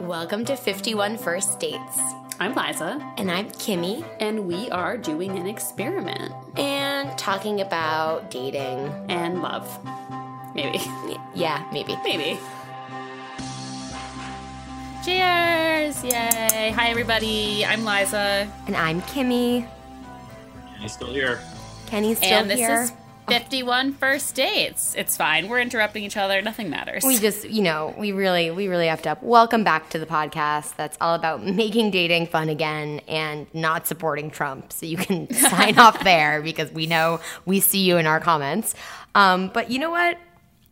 Welcome to 51 First Dates. I'm Liza, And I'm Kimmy, and we are doing an experiment and talking about dating. and love. Maybe. Yeah, maybe. Maybe. Cheers! Yay! Hi, everybody. I'm Liza. And I'm Kimmy. He's still here. Kenny's still here. and this here. is 51 First Dates. It's fine. We're interrupting each other. Nothing matters. we just, you know, we really, we really have to up. Welcome back to the podcast. That's all about making dating fun again and not supporting Trump. So you can sign off there because we know we see you in our comments. Um, but you know what?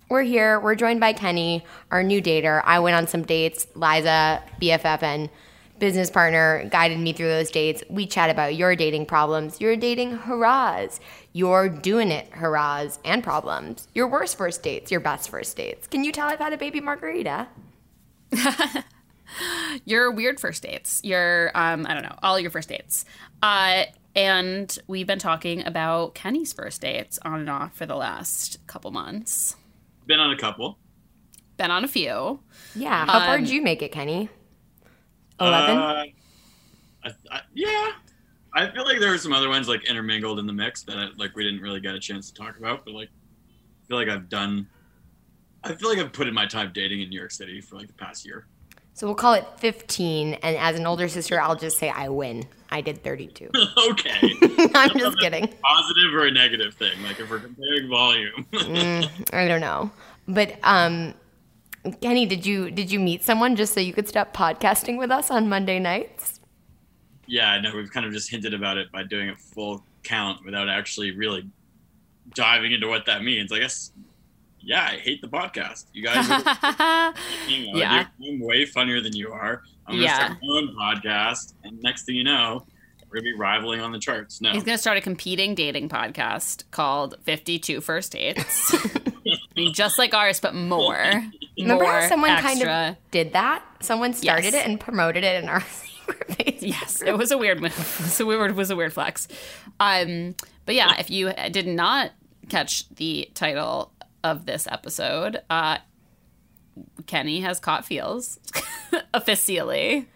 We're here. We're joined by Kenny, our new dater. I went on some dates. Liza, BFF, and business partner guided me through those dates. We chat about your dating problems, your dating hurrahs, your doing it hurrahs and problems, your worst first dates, your best first dates. Can you tell I've had a baby margarita? your weird first dates. Your, um, I don't know, all your first dates. Uh, and we've been talking about Kenny's first dates on and off for the last couple months. Been on a couple. Been on a few. Yeah. How far Um, did you make it, Kenny? 11? Uh, I, I, yeah. I feel like there were some other ones like intermingled in the mix that I, like we didn't really get a chance to talk about, but like I feel like I've done. I feel like I've put in my time dating in New York City for like the past year. so we'll call it 15. And as an older sister, I'll just say I win. I did 32. okay, I'm just kidding. positive or a negative thing? Like if we're comparing volume. I don't know. But um Kenny, did you did you meet someone just so you could stop podcasting with us on Monday nights? Yeah, I know we've kind of just hinted about it by doing a full count without actually really diving into what that means. I guess. Yeah, I hate the podcast. You guys. Are, you know, Yeah. I'm way funnier than you are. I'm gonna Yeah. start my own podcast, and next thing you know, we're gonna be rivaling on the charts. No, He's going to start a competing dating podcast called 52 First Dates. I mean, just like ours, but more. Remember more how someone extra. kind of did that? Someone started Yes. it and promoted it in our secret Facebook Yes, it was a weird move. It was a weird, it was a weird flex. Um, but yeah, if you did not catch the title of this episode, uh, Kenny has caught feels officially.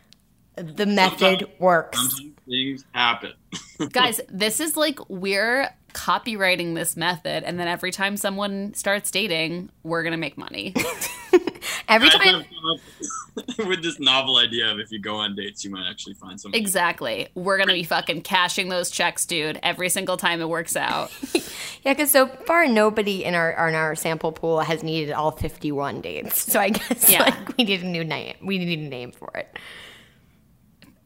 The method works. sometimes things happen. Guys, this is like we're copywriting this method, and then every time someone starts dating, we're gonna make money. Every I've time with this novel idea of if you go on dates, you might actually find something. exactly. We're gonna be fucking cashing those checks, dude. Every single time it works out. Yeah, because so far nobody in our in our sample pool has needed all 51 dates. So I guess Yeah. like we need a new name. We need a name for it.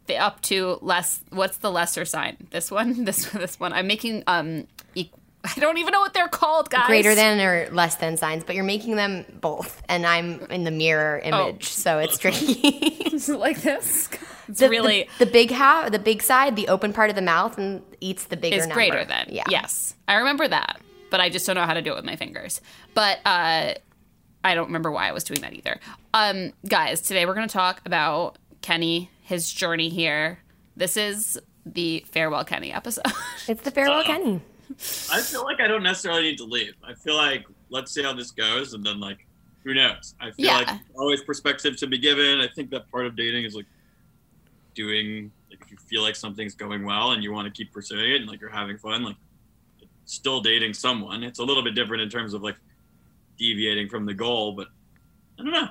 The up to less what's the lesser sign? This one? This this one. I'm making um e- i don't even know what they're called guys. Greater than or less than signs, but you're making them both, and I'm in the mirror image, so it's tricky. Like this. It's the, really the, the big half, the big side, the open part of the mouth, and eats the bigger is number. greater than. Yeah. yes. I remember that but i just don't know how to do it with my fingers. But uh i don't remember why i was doing that either. Um guys today we're going to talk about kenny his journey here this is the farewell kenny episode It's the farewell Kenny. I feel like I don't necessarily need to leave. I feel like let's see how this goes, and then like who knows? I feel Yeah. like always perspective to be given. I think that part of dating is like doing like if you feel like something's going well and you want to keep pursuing it and like you're having fun, like still dating someone. It's a little bit different in terms of like deviating from the goal, but I don't know.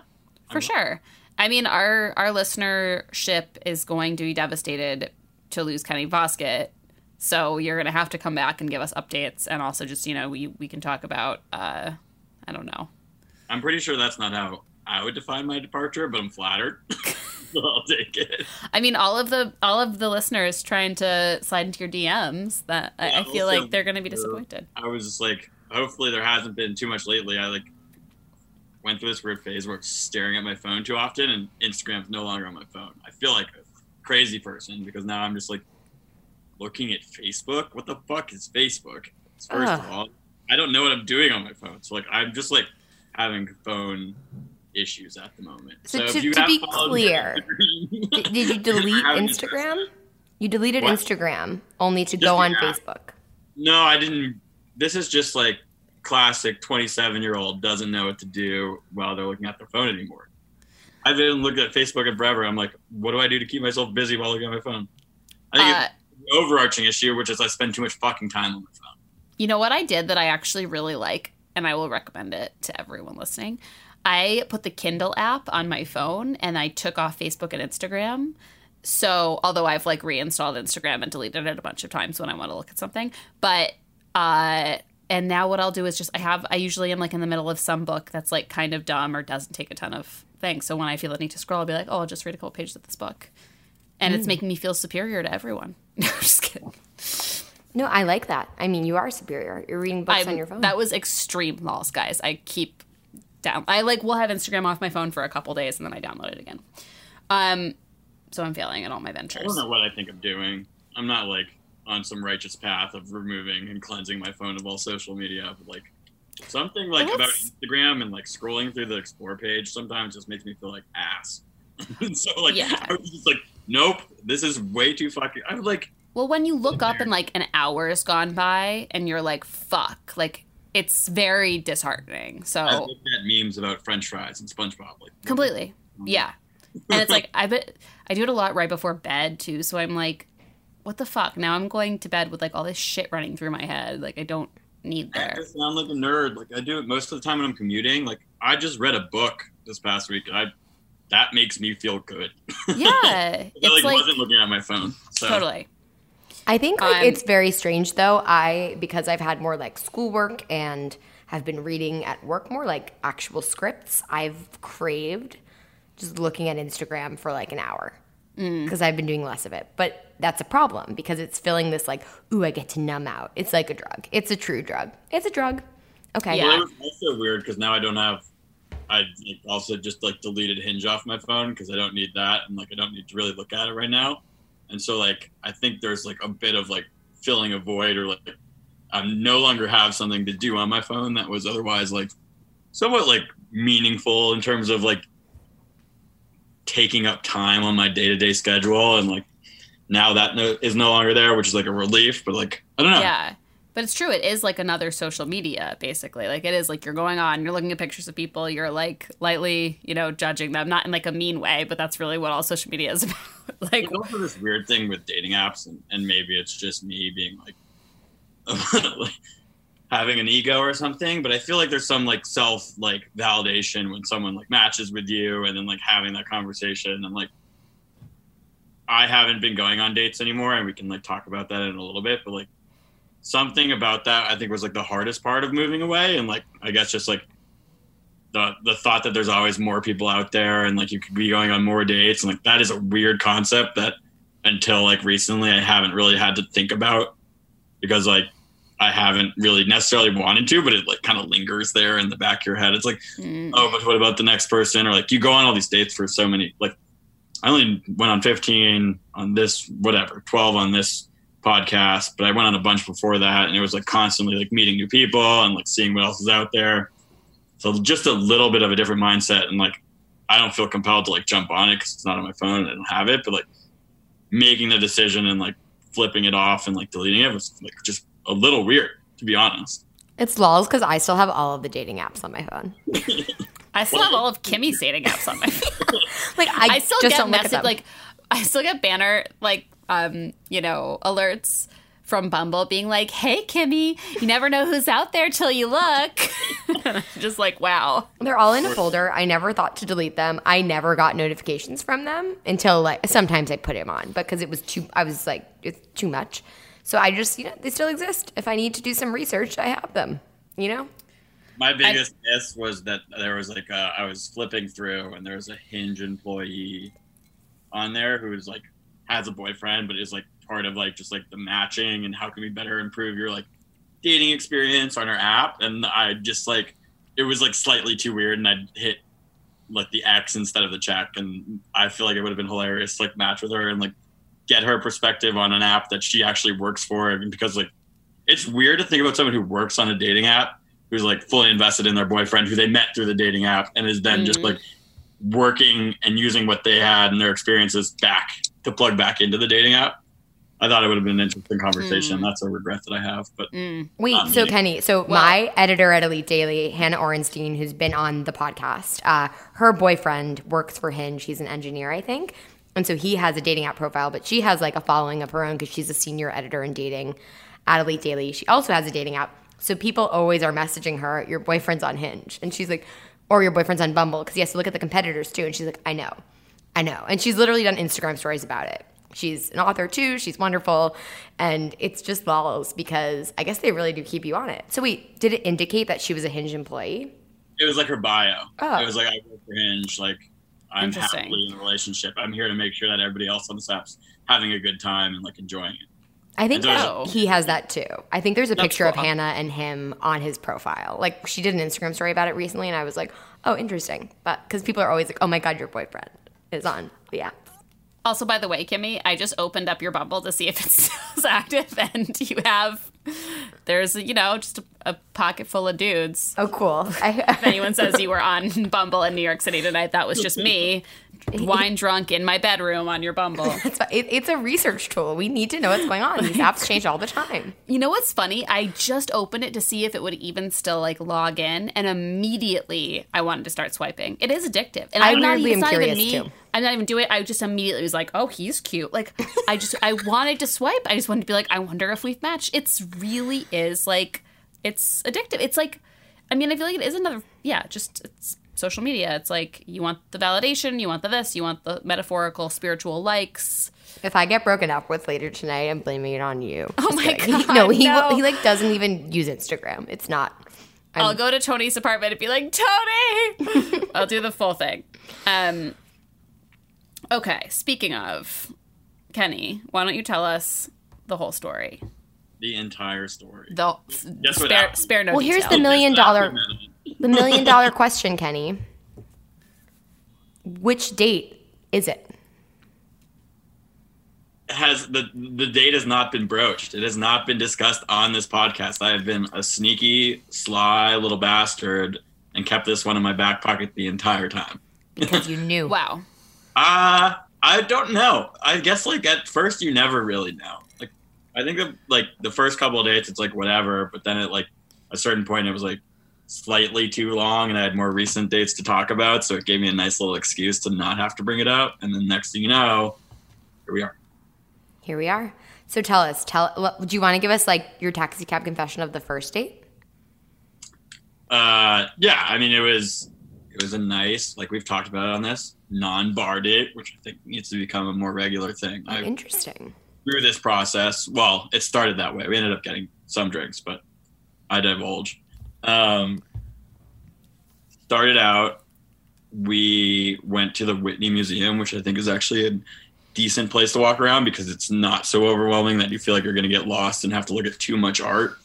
for sure. I mean, our our listenership is going to be devastated to lose Kenny Voskett. So you're gonna have to come back and give us updates, and also just you know we we can talk about uh, I don't know. I'm pretty sure that's not how I would define my departure, but I'm flattered. so I'll take it. I mean, all of the all of the listeners trying to slide into your DMs that I, I feel also, like they're gonna be uh, disappointed. I was just like, hopefully there hasn't been too much lately. I like went through this weird phase where I was staring at my phone too often, and Instagram's no longer on my phone. I feel like a crazy person because now I'm just like looking at Facebook. What the fuck is Facebook? First Ugh. of all, I don't know what I'm doing on my phone. So like I'm just like having phone issues at the moment. So if to- you to be followed me on clear, Did, did you delete Instagram? You deleted What? Instagram only to Just go on. Facebook. No, I didn't. This is just like classic 27 year old doesn't know what to do while they're looking at their phone anymore. I've been looking at Facebook and forever. I'm like, what do I do to keep myself busy while looking at my phone? I think Uh, it's overarching issue, which is I spend too much fucking time on my phone. You know what I did that I actually really like, and I will recommend it to everyone listening. I put the Kindle app on my phone and I took off Facebook and Instagram. So, although I've like reinstalled Instagram and deleted it a bunch of times when I want to look at something, but uh and now what I'll do is just I have I usually am like in the middle of some book that's like kind of dumb or doesn't take a ton of things. So when I feel the need to scroll, I'll be like, "Oh, I'll just read a couple pages of this book." And Mm. it's making me feel superior to everyone. No, I'm just kidding. No, I like that. I mean, you are superior. You're reading books I'm- on your phone. That was extreme loss, guys. I keep down. I like will have Instagram off my phone for a couple days and then I download it again. Um, so I'm failing at all my ventures. I ventures. don't know what I think I'm doing. I'm not like on some righteous path of removing and cleansing my phone of all social media, but like something like Well, about Instagram and like scrolling through the explore page sometimes just makes me feel like ass. And so like Yeah. I was just like, nope, this is way too fucking. I'm like, Well, when you look up and like an hour has gone by and you're like, "Fuck!" Like it's very disheartening. I So look at memes about French fries and SpongeBob. Like, completely, mm-hmm. yeah. And it's like I bet I do it a lot right before bed too. So I'm like, "What the fuck?" Now I'm going to bed with like all this shit running through my head. Like I don't need I there. just sound like a nerd. Like I do it most of the time when I'm commuting. Like I just read a book this past week. I that makes me feel good. Yeah, I it's like, like wasn't looking at my phone. So totally. I think like, Um, it's very strange though. I because I've had more like schoolwork and have been reading at work more like actual scripts. I've craved just looking at Instagram for like an hour Mm. because I've been doing less of it. But that's a problem because it's filling this like, ooh, I get to numb out. It's like a drug. It's a true drug. It's a drug. Okay. Yeah. Well, it also weird because now I don't have. I like, also just like deleted Hinge off my phone because I don't need that and like I don't need to really look at it right now. And so like I think there's like a bit of like filling a void or like I no longer have something to do on my phone that was otherwise like somewhat like meaningful in terms of like taking up time on my day to day schedule and like now that no, is no longer there, which is like a relief. But like I don't know. Yeah. But it's true. It is like another social media, basically. Like it is like you're going on, you're looking at pictures of people, you're like lightly, you know, judging them, not in like a mean way, but that's really what all social media is about. like, There's also this weird thing with dating apps, and, and maybe it's just me being like, like having an ego or something. But I feel like there's some like self like validation when someone like matches with you, and then like having that conversation, and like I haven't been going on dates anymore, and we can like talk about that in a little bit. But like something about that, I think was like the hardest part of moving away, and like I guess just like the the thought that there's always more people out there and like you could be going on more dates and like that is a weird concept that until like recently I haven't really had to think about because like I haven't really necessarily wanted to, but it like kind of lingers there in the back of your head. It's like, mm, oh, but what about the next person? Or like you go on all these dates for so many like I only went on 15 on this whatever, 12 on this podcast, but I went on a bunch before that and it was like constantly like meeting new people and like seeing what else is out there. So just a little bit of a different mindset and like I don't feel compelled to like jump on it because it's not on my phone and I don't have it, but like making the decision and like flipping it off and like deleting it was like just a little weird to be honest. It's lols because I still have all of the dating apps on my phone. I still have all of Kimmy's dating apps on my phone. Like I, I still just get don't message like I still get banner like um you know alerts from Bumble being like, "Hey Kimmy, you never know who's out there till you look." Just like, wow. They're all in a folder. I never thought to delete them. I never got notifications from them until like sometimes I put them on because it was too. I was like it's too much. So I just you know they still exist. If I need to do some research, I have them. You know. My biggest miss was that there was like a, I was flipping through and there was a Hinge employee on there who was like has a boyfriend but is like part of like just like the matching and how can we better improve your like dating experience on our app and I just like it was like slightly too weird, and I'd hit like the X instead of the check, and I feel like it would have been hilarious to like match with her and like get her perspective on an app that she actually works for, and because like it's weird to think about someone who works on a dating app who's like fully invested in their boyfriend who they met through the dating app and is then just like working and using what they had and their experiences back to plug back into the dating app. I thought it would have been an interesting conversation. That's a regret that I have, but Wait, Um, so yeah. Kenny, so my editor at Elite Daily, Hannah Orenstein, who's been on the podcast, uh, her boyfriend works for Hinge. He's an engineer, I think. And so he has a dating app profile, but she has like a following of her own because she's a senior editor in dating at Elite Daily. She also has a dating app. So people always are messaging her, your boyfriend's on Hinge. And she's like, or your boyfriend's on Bumble because he has to look at the competitors too. And she's like, I know, I know. And she's literally done Instagram stories about it. She's an author too. She's wonderful. And it's just lulls because I guess they really do keep you on it. So, wait, did it indicate that she was a Hinge employee? it was like her bio. Oh. It was like I work for Hinge. Like I'm happily in a relationship. I'm here to make sure that everybody else on the app's having a good time and like enjoying it. I think so- he has that too. I think there's a That's picture of. Hannah and him on his profile. Like she did an Instagram story about it recently, and I was like, oh, interesting. But because people are always like, oh my God, your boyfriend is on the app. Also, by the way, Kimmy, I just opened up your Bumble to see if it still is active, and you have there's you know just a, a pocket full of dudes. Oh, cool. If anyone says you were on Bumble in New York City tonight, that was just me, wine drunk in my bedroom on your Bumble. it's, it, it's a research tool. We need to know what's going on. These apps change all the time. You know what's funny? I just opened it to see if it would even still like log in, and immediately I wanted to start swiping. It is addictive, and I I'm not, it's am not even curious, me. too. I'm not even doing it. I just immediately was like, "Oh, he's cute." Like, I just I wanted to swipe. I just wanted to be like, "I wonder if we've matched." It's really is like, it's addictive. It's like, I mean, I feel like it is another. Yeah, just it's social media. It's like you want the validation, you want the this, you want the metaphorical spiritual likes. If I get broken up with later tonight, I'm blaming it on you. Oh Just my kidding. He- God, no, he no. he like doesn't even use Instagram. It's not. I'll go to Tony's apartment and be like, Tony! I'll do the full thing. Um, okay, speaking of Kenny, why don't you tell us the whole story? The entire story. The Guess what spare, happened? spare no Well, here's the million Just after dollar minute. the million dollar question, Kenny. Which date is it? has the the date has not been broached. It has not been discussed on this podcast. I have been a sneaky, sly little bastard and kept this one in my back pocket the entire time. Because you knew. Wow. Uh I don't know. I guess like at first you never really know. Like I think that like the first couple of dates it's like whatever, but then at like a certain point it was like slightly too long and I had more recent dates to talk about, so it gave me a nice little excuse to not have to bring it up. And then next thing you know, here we are. Here we are. So tell us. Tell. what- Do you want to give us like your taxi cab confession of the first date? Uh, yeah, I mean, it was it was a nice, like we've talked about on this non-bar date, which I think needs to become a more regular thing. I Interesting. Through this process, well, it started that way. We ended up getting some drinks, but I divulge. Um, started out, we went to the Whitney Museum, which I think is actually a decent place to walk around because it's not so overwhelming that you feel like you're going to get lost and have to look at too much art.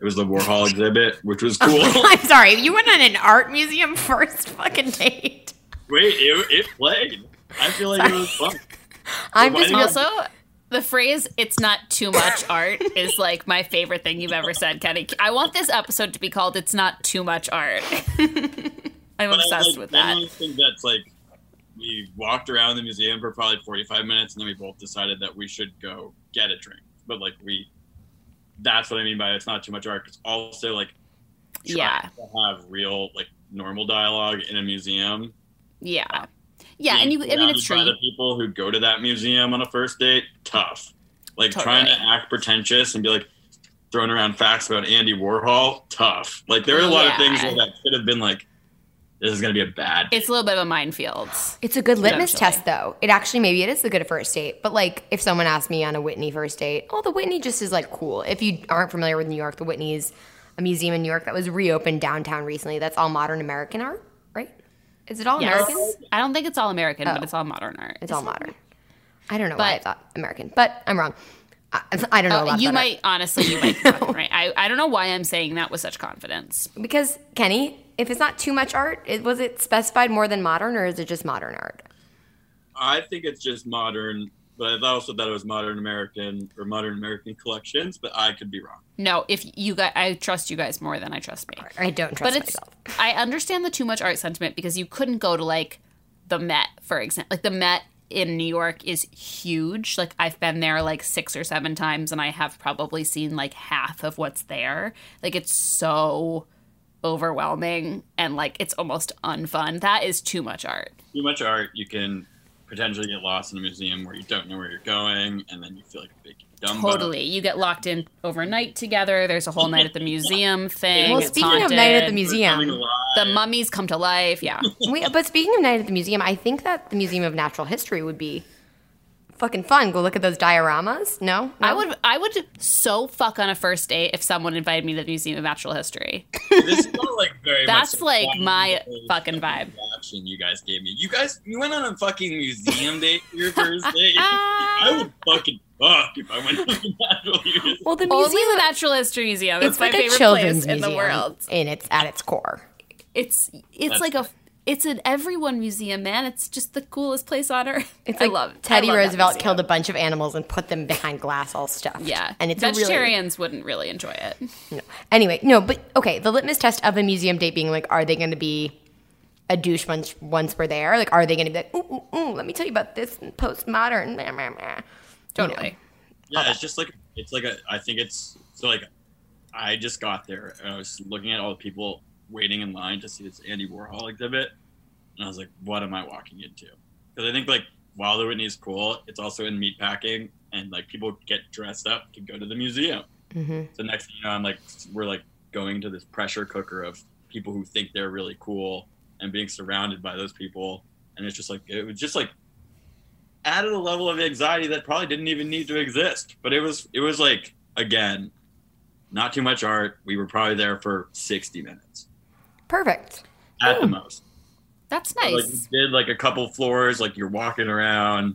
It was the Warhol exhibit, which was cool. I'm sorry. You went on an art museum first fucking date. Wait, it, it played. I feel like it was fun. I'm Why just did you- Also, the phrase "it's not too much art" is like my favorite thing you've ever said, Kenny. I want this episode to be called "It's not too much art." I'm But I, obsessed like, with that. I think that's like we walked around the museum for probably 45 minutes, and then we both decided that we should go get a drink. But like we, that's what I mean by it's not too much art. It's also like Yeah. to have real like normal dialogue in a museum. Yeah, yeah, and you. I mean, it's by true. The people who go to that museum on a first date, tough. Like trying to act pretentious and be like throwing around facts about Andy Warhol, tough. Like there are a lot of things where that could have been like, this is gonna be a bad. It's a little bit of a minefield. It's a good litmus Potentially. test, though. It actually maybe it is a good first date. But like, if someone asked me on a Whitney first date, oh, the Whitney just is like cool. If you aren't familiar with New York, the Whitney's a museum in New York that was reopened downtown recently. That's all modern American art, right? Is it all Yes. American? I don't think it's all American, Oh. but it's all modern art. It's all modern. I don't know why I But- thought American, but I'm wrong. I, I don't know Uh, about you that. might honestly, you might be fucking right. I, I don't know why I'm saying that with such confidence. because Kenny, if it's not too much art, it, was it specified more than modern, or is it just modern art? I think it's just modern, but I also thought it was modern American or modern American collections, but I could be wrong. No, if you guys, I trust you guys more than I trust me. I don't trust but it's myself. I understand the too much art sentiment because you couldn't go to like the Met, for example. Like the Met in New York is huge. Like I've been there like six or seven times and I have probably seen like half of what's there. Like it's so overwhelming and like it's almost unfun. That is too much art. Too much art, you can potentially get lost in a museum where you don't know where you're going, and then you feel like a big dumb. Totally. You get locked in overnight together. There's a whole night at the museum thing. Well, It's speaking of night at the museum, the mummies come to life. Yeah. we, but speaking of night at the museum, I think that the Museum of Natural History would be fucking fun. Go look at those dioramas. No, no? I would I would so fuck on a first date if someone invited me to the Museum of Natural History. this is not like very That's much like my fucking vibe. Reaction you guys gave me. You guys, you went on a fucking museum date for your first date. I would fucking fuck if I went to the natural museum. Well, the Only museum the Natural History Museum. It's, it's my like a favorite children's place in the world. And its at its core. It's it's That's like a it's an everyone museum, man. It's just the coolest place on earth. It's I like love Teddy I love Roosevelt killed a bunch of animals and put them behind glass, all stuffed. Yeah, and it's a really vegetarians wouldn't really enjoy it. no. Anyway, no, but okay. The litmus test of a museum date being like, are they going to be a douche once once we're there? Like, are they going to be like, ooh, ooh, ooh, let me tell you about this postmodern? Meh, meh, meh. Totally. Yeah, it's just like it's like a. I think it's so like. I just got there and I was looking at all the people waiting in line to see this Andy Warhol exhibit, and I was like, "What am I walking into?" Because I think like while the Whitney is cool, it's also in meatpacking, and like people get dressed up to go to the museum. Mhm. So next thing you know, I'm like, we're like going to this pressure cooker of people who think they're really cool and being surrounded by those people, and it's just like it was just like added a level of anxiety that probably didn't even need to exist. But it was it was like again, not too much art. We were probably there for sixty minutes Perfect. at the most. That's nice Like nice. we did like a couple floors, like you're walking around,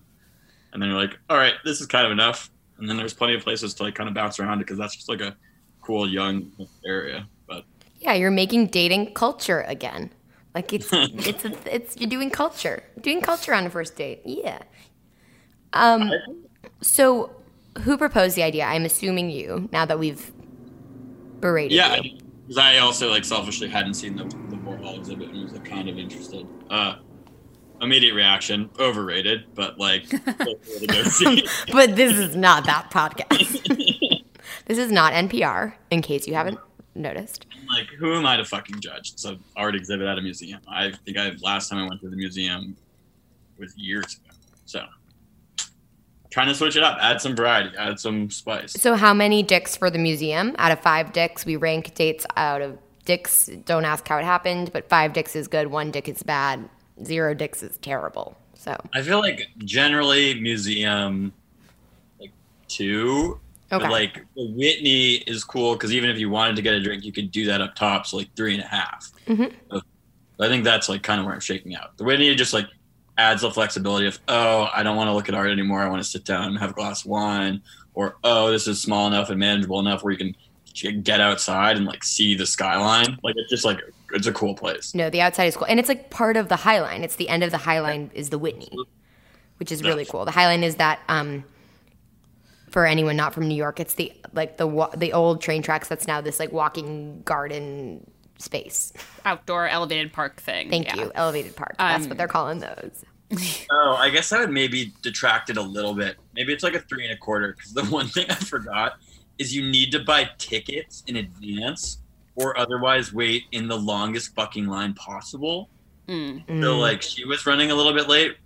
and then you're like, all right, this is kind of enough. And then there's plenty of places to like kind of bounce around because that's just like a cool young area. But Yeah, you're making dating culture again. Like it's it's a, it's you're doing culture, doing culture on a first date. Yeah. Um. So, who proposed the idea? I'm assuming you. Now that we've berated yeah, you. Because I also like selfishly hadn't seen the the Warhol exhibit and was like kind of interested. Uh, immediate reaction, overrated, but like still cool to go see. But this is not that podcast. this is not NPR. In case you haven't noticed. like who am I to fucking judge? It's an art exhibit at a museum. I think I last time I went to the museum was years ago. So trying to switch it up, add some variety, add some spice. So, how many dicks for the museum? Out of five dicks, we rank dates out of dicks. Don't ask how it happened, but five dicks is good, one dick is bad, zero dicks is terrible. So, I feel like generally museum like two. Okay. But like Whitney is cool because even if you wanted to get a drink, you could do that up top. So like three and a half. Mm-hmm. So I think that's like kind of where I'm shaking out. The Whitney just like adds the flexibility of oh I don't want to look at art anymore. I want to sit down and have a glass of wine. Or oh this is small enough and manageable enough where you can get outside and like see the skyline. Like it's just like it's a cool place. no, the outside is cool. And it's like part of the High Line. It's the end of the High Line is the Whitney, which is really cool. The High Line is that, um, for anyone not from New York, it's the like the the old train tracks that's now this like walking garden space. Outdoor elevated park thing. Thank yeah. you, elevated park. That's Um, what they're calling those. Oh, I guess I would maybe detract it a little bit. Maybe it's like a three and a quarter. Because the one thing I forgot is you need to buy tickets in advance, or otherwise wait in the longest fucking line possible. Mm. So like she was running a little bit late,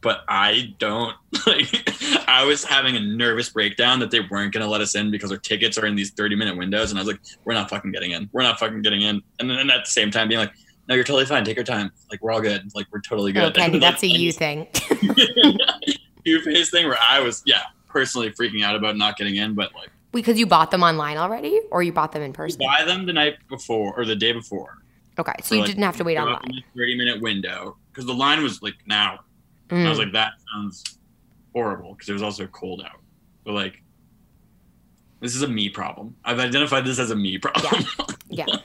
but I don't. Like I was having a nervous breakdown that they weren't gonna let us in because our tickets are in these thirty minute windows, and I was like, we're not fucking getting in. We're not fucking getting in. And then at the same time being like. No, you're totally fine. Take your time. Like we're all good. Like we're totally good. Like, that's a you thing. you face thing where I was, yeah, personally freaking out about not getting in, but like because you bought them online already, or you bought them in person. buy them the night before or the day before. Okay, so for, you like, didn't have to wait online. Thirty minute window because the line was like now. And I was Mm. like, that sounds horrible because it was also cold out. But like, This is a me problem. I've identified this as a me problem. Yeah.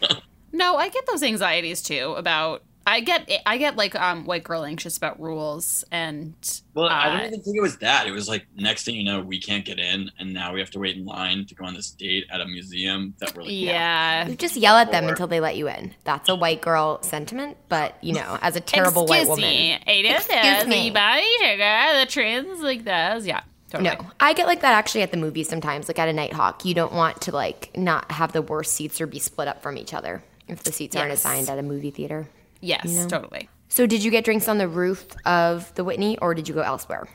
No, I get those anxieties too about I get I get like um white girl anxious about rules and well, I uh, don't even think it was that. It was like next thing you know, we can't get in, and now we have to wait in line to go on this date at a museum that we're like, yeah. You just yell at them Or- until they let you in. That's a white girl sentiment, but you know, as a terrible Excuse white woman. Me. I didn't Excuse me. anybody sugar, the trends like this. Yeah. Totally. No, I get like that actually at the movies sometimes. Like at a Nitehawk, you don't want to like not have the worst seats or be split up from each other if the seats aren't Yes. assigned at a movie theater. Yes, totally. So, did you get drinks on the roof of the Whitney, or did you go elsewhere?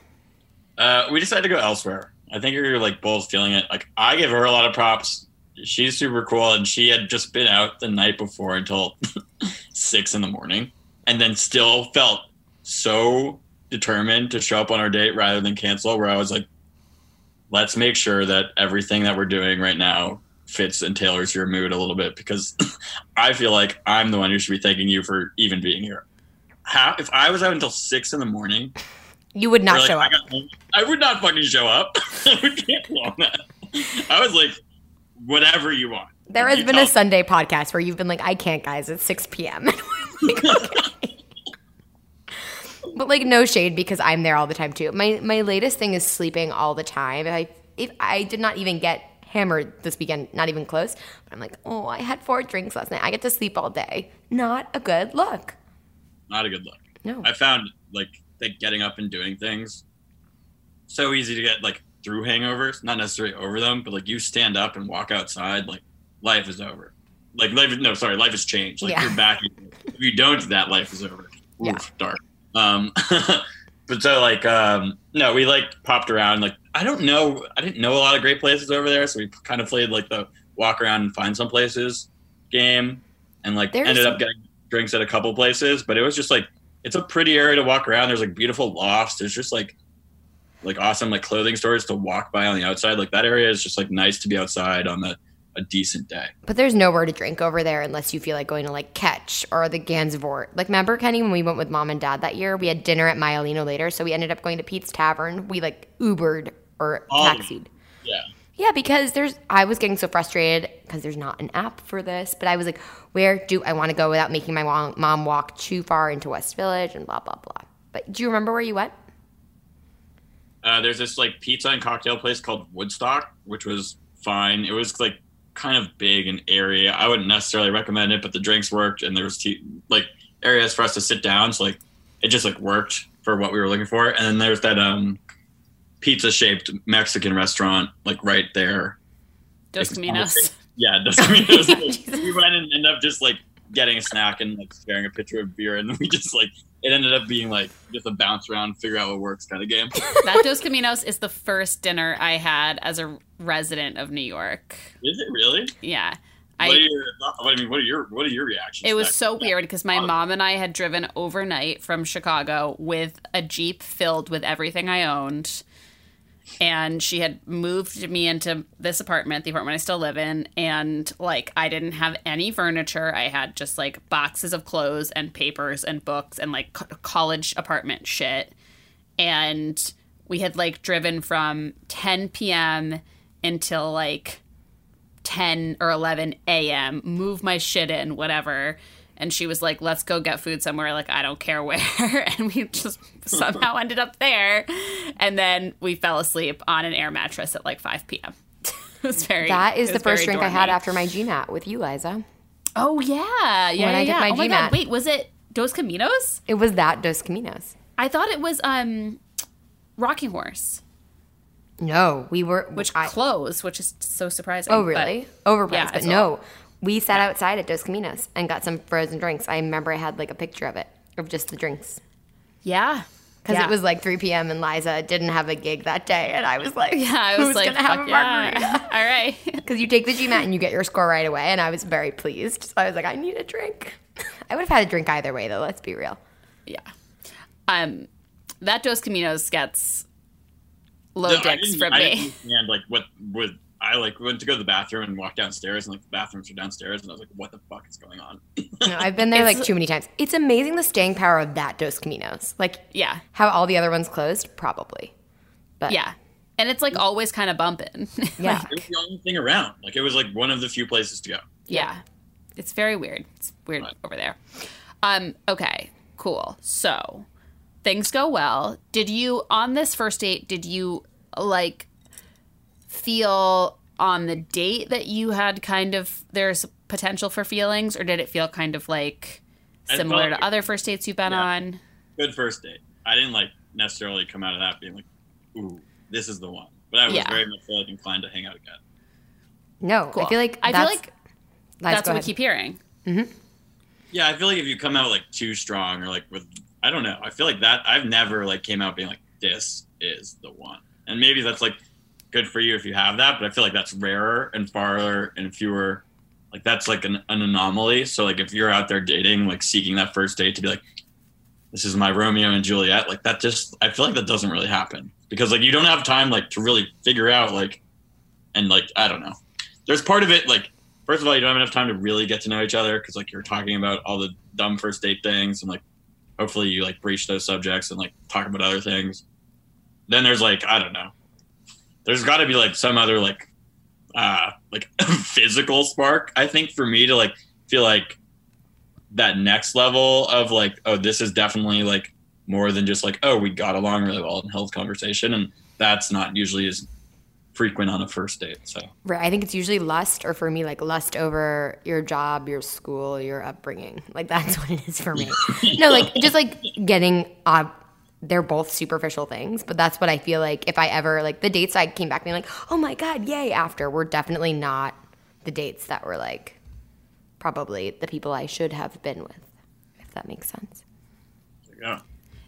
Uh, we decided to go elsewhere. I think you're like both feeling it. Like I give her a lot of props. She's super cool, and she had just been out the night before until six in the morning, and then still felt so determined to show up on our date rather than cancel. Where I was like, let's make sure that everything that we're doing right now fits and tailors your mood a little bit because I feel like I'm the one who should be thanking you for even being here. How if I was out until six in the morning You would not like, show I, up. got I would not fucking show up. I would cancel on that. I was like, whatever you want. There has been a Sunday podcast where you've been like, I can't, guys. It's 6 p.m. Like, but like, no shade because I'm there all the time too. My my latest thing is sleeping all the time. If I if I did not even get hammered this weekend, not even close. But I'm like, oh, I had four drinks last night. I get to sleep all day. Not a good look. not a good look. No. I found like that getting up and doing things so easy to get like through hangovers, not necessarily over them, but like you stand up and walk outside, like life is over. Like life, no, sorry, life has changed. Like Yeah. you're back. if you don't that, life is over. Oof, Yeah. dark. Um, but so like, um, no, we like popped around. Like I don't know, I didn't know a lot of great places over there, so we kind of played like the walk around and find some places game, and like There's ended some- up getting drinks at a couple places. But it was just like it's a pretty area to walk around. There's like beautiful lofts. There's just like like awesome like clothing stores to walk by on the outside. Like that area is just like nice to be outside on the a decent day. But there's nowhere to drink over there unless you feel like going to like Catch or the Gansevoort. Like, remember, Kenny, when we went with mom and dad that year? We had dinner at Myelino later, so we ended up going to Pete's Tavern. We like Ubered or Oh. taxied. Yeah. Yeah, because there's, I was getting so frustrated because there's not an app for this, but I was like, where do I want to go without making my mom, mom walk too far into West Village and blah, blah, blah. But do you remember where you went? Uh, there's this like pizza and cocktail place called Woodstock, which was fine. It was like kind of big and area. I wouldn't necessarily recommend it, but the drinks worked and there was like areas for us to sit down. So like it just like worked for what we were looking for. And then there's that um pizza shaped Mexican restaurant like right there. Dos Caminos. Yeah, mean it we went and ended up just like getting a snack and like sharing a pitcher of beer, and we just like it ended up being like just a bounce around, figure out what works kind of game. that Dos Caminos is the first dinner I had as a resident of New York. Is it really? Yeah. what are I, your? I mean, what are your what are your reactions? it was that? so weird because my mom and I had driven overnight from Chicago with a Jeep filled with everything I owned. And she had moved me into this apartment, the apartment I still live in. And like, I didn't have any furniture. I had just like boxes of clothes and papers and books and like co- college apartment shit. And we had like driven from 10 p.m. until like 10 or 11 a.m., move my shit in, whatever. And she was like, let's go get food somewhere. Like, I don't care where. and we just somehow ended up there. And then we fell asleep on an air mattress at like 5 p.m. it was very. That is the first drink I had after my GMAT with you, Liza. Oh, yeah. Yeah. When I yeah, took my oh, my GMAT. God. Wait, was it Dos Caminos? It was that Dos Caminos. I thought it was um Rocking Horse, No, we were. which I, closed, which is so surprising. Oh, but- really? Overpriced. Yeah, but no, we sat outside at Dos Caminos and got some frozen drinks. I remember I had like a picture of it, of just the drinks. yeah. Because Yeah. it was like 3 p.m. and Liza didn't have a gig that day. And I was like, Yeah, I was who's like, to have fuck a yeah. margarita? All right. Because you take the GMAT and you get your score right away. And I was very pleased. So I was like, I need a drink. I would have had a drink either way, though. Let's be real. Yeah. Um, that Dos Caminos gets low No, I dicks didn't- from I me. didn't understand like what would I like went to go to the bathroom and walk downstairs and like the bathrooms are downstairs and I was like, what the fuck is going on? No, I've been there It's- like too many times. It's amazing the staying power of that Dos Caminos. Like, Yeah. how all the other ones closed? Probably. But Yeah. and it's like always kind of bumping. Yeah. It was the only thing around. Like it was like one of the few places to go. yeah. It's very weird. It's weird Right. over there. Um, okay, cool. So things go well. Did you on this first date, did you like feel on the date that you had kind of there's potential for feelings, or did it feel kind of like similar felt- to other first dates you've been Yeah. on? Good first date. I didn't like necessarily come out of that being like, ooh, this is the one. But I was Yeah. very much like inclined to hang out again. No, Cool. I feel like I feel like Liza, that's go what we keep hearing. Mm-hmm. Yeah, I feel like if you come out like too strong or like with I don't know. I feel like that I've never like came out being like this is the one. And maybe that's like good for you if you have that, but I feel like that's rarer and farther and fewer like that's like an, an anomaly. So like if you're out there dating, like seeking that first date to be like this is my Romeo and Juliet, like that just I feel like that doesn't really happen because like you don't have time like to really figure out like and like I don't know. There's part of it like first of all, you don't have enough time to really get to know each other because like you're talking about all the dumb first date things and like hopefully you like breach those subjects and like talk about other things. Then there's like I don't know. There's got to be like some other like uh like physical spark I think for me to like feel like that next level of like oh this is definitely like more than just like oh we got along really well in health conversation and that's not usually as frequent on a first date so Right. I think it's usually lust, or for me, like lust over your job, your school, your upbringing. Like that's what it is for me. no, like just like getting. Uh, they're both superficial things, but that's what I feel like. If I ever like the dates I came back being like, oh my god, yay! After were definitely not the dates that were like probably the people I should have been with, if that makes sense. yeah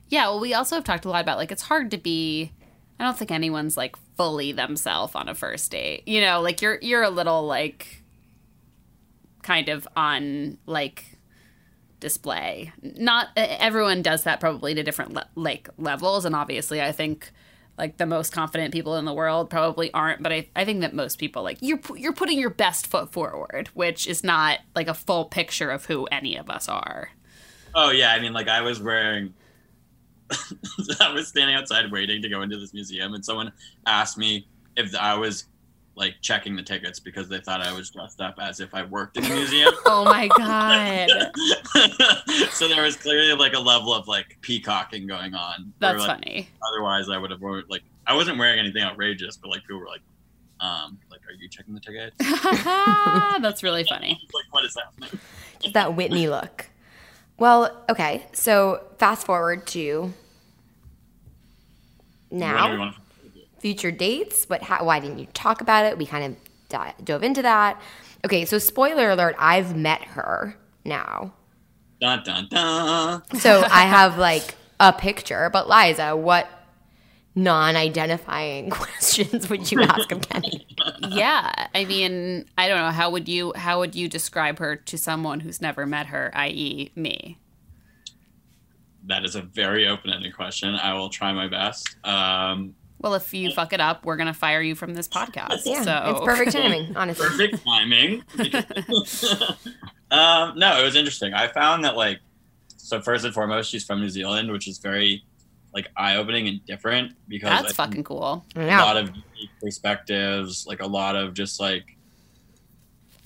Yeah, well, we also have talked a lot about like it's hard to be. I don't think anyone's like fully themselves on a first date. You know, like you're you're a little like kind of on like display. Not everyone does that probably to different le- like levels, and obviously, I think like the most confident people in the world probably aren't. But I I think that most people like you're you're putting your best foot forward, which is not like a full picture of who any of us are. Oh yeah, I mean, like I was wearing, I was standing outside waiting to go into this museum, and someone asked me if I was like checking the tickets because they thought I was dressed up as if I worked in the museum. Oh my god. so there was clearly like a level of like peacocking going on. where, That's like, funny. Otherwise, I would have worn like I wasn't wearing anything outrageous, but like people were like, um, like, are you checking the tickets? That's really funny. like, what is happening? Just that Whitney look. Well, okay. So fast forward to now. Future dates, but how, why didn't you talk about it? We kind of di- dove into that. Okay, so spoiler alert, I've met her now. Dun dun dun. So I have like a picture, but Liza, what non identifying questions would you ask of Kenny? Yeah, I mean, I don't know how would you how would you describe her to someone who's never met her, i.e., me? That is a very open-ended question. I will try my best. Um, Well, if you fuck it up, we're gonna fire you from this podcast. Yeah, so it's perfect timing, honestly. perfect timing. um, no, it was interesting. I found that like, so first and foremost, she's from New Zealand, which is very like eye-opening and different because That's think fucking cool. a Yeah. lot of unique perspectives, like a lot of just like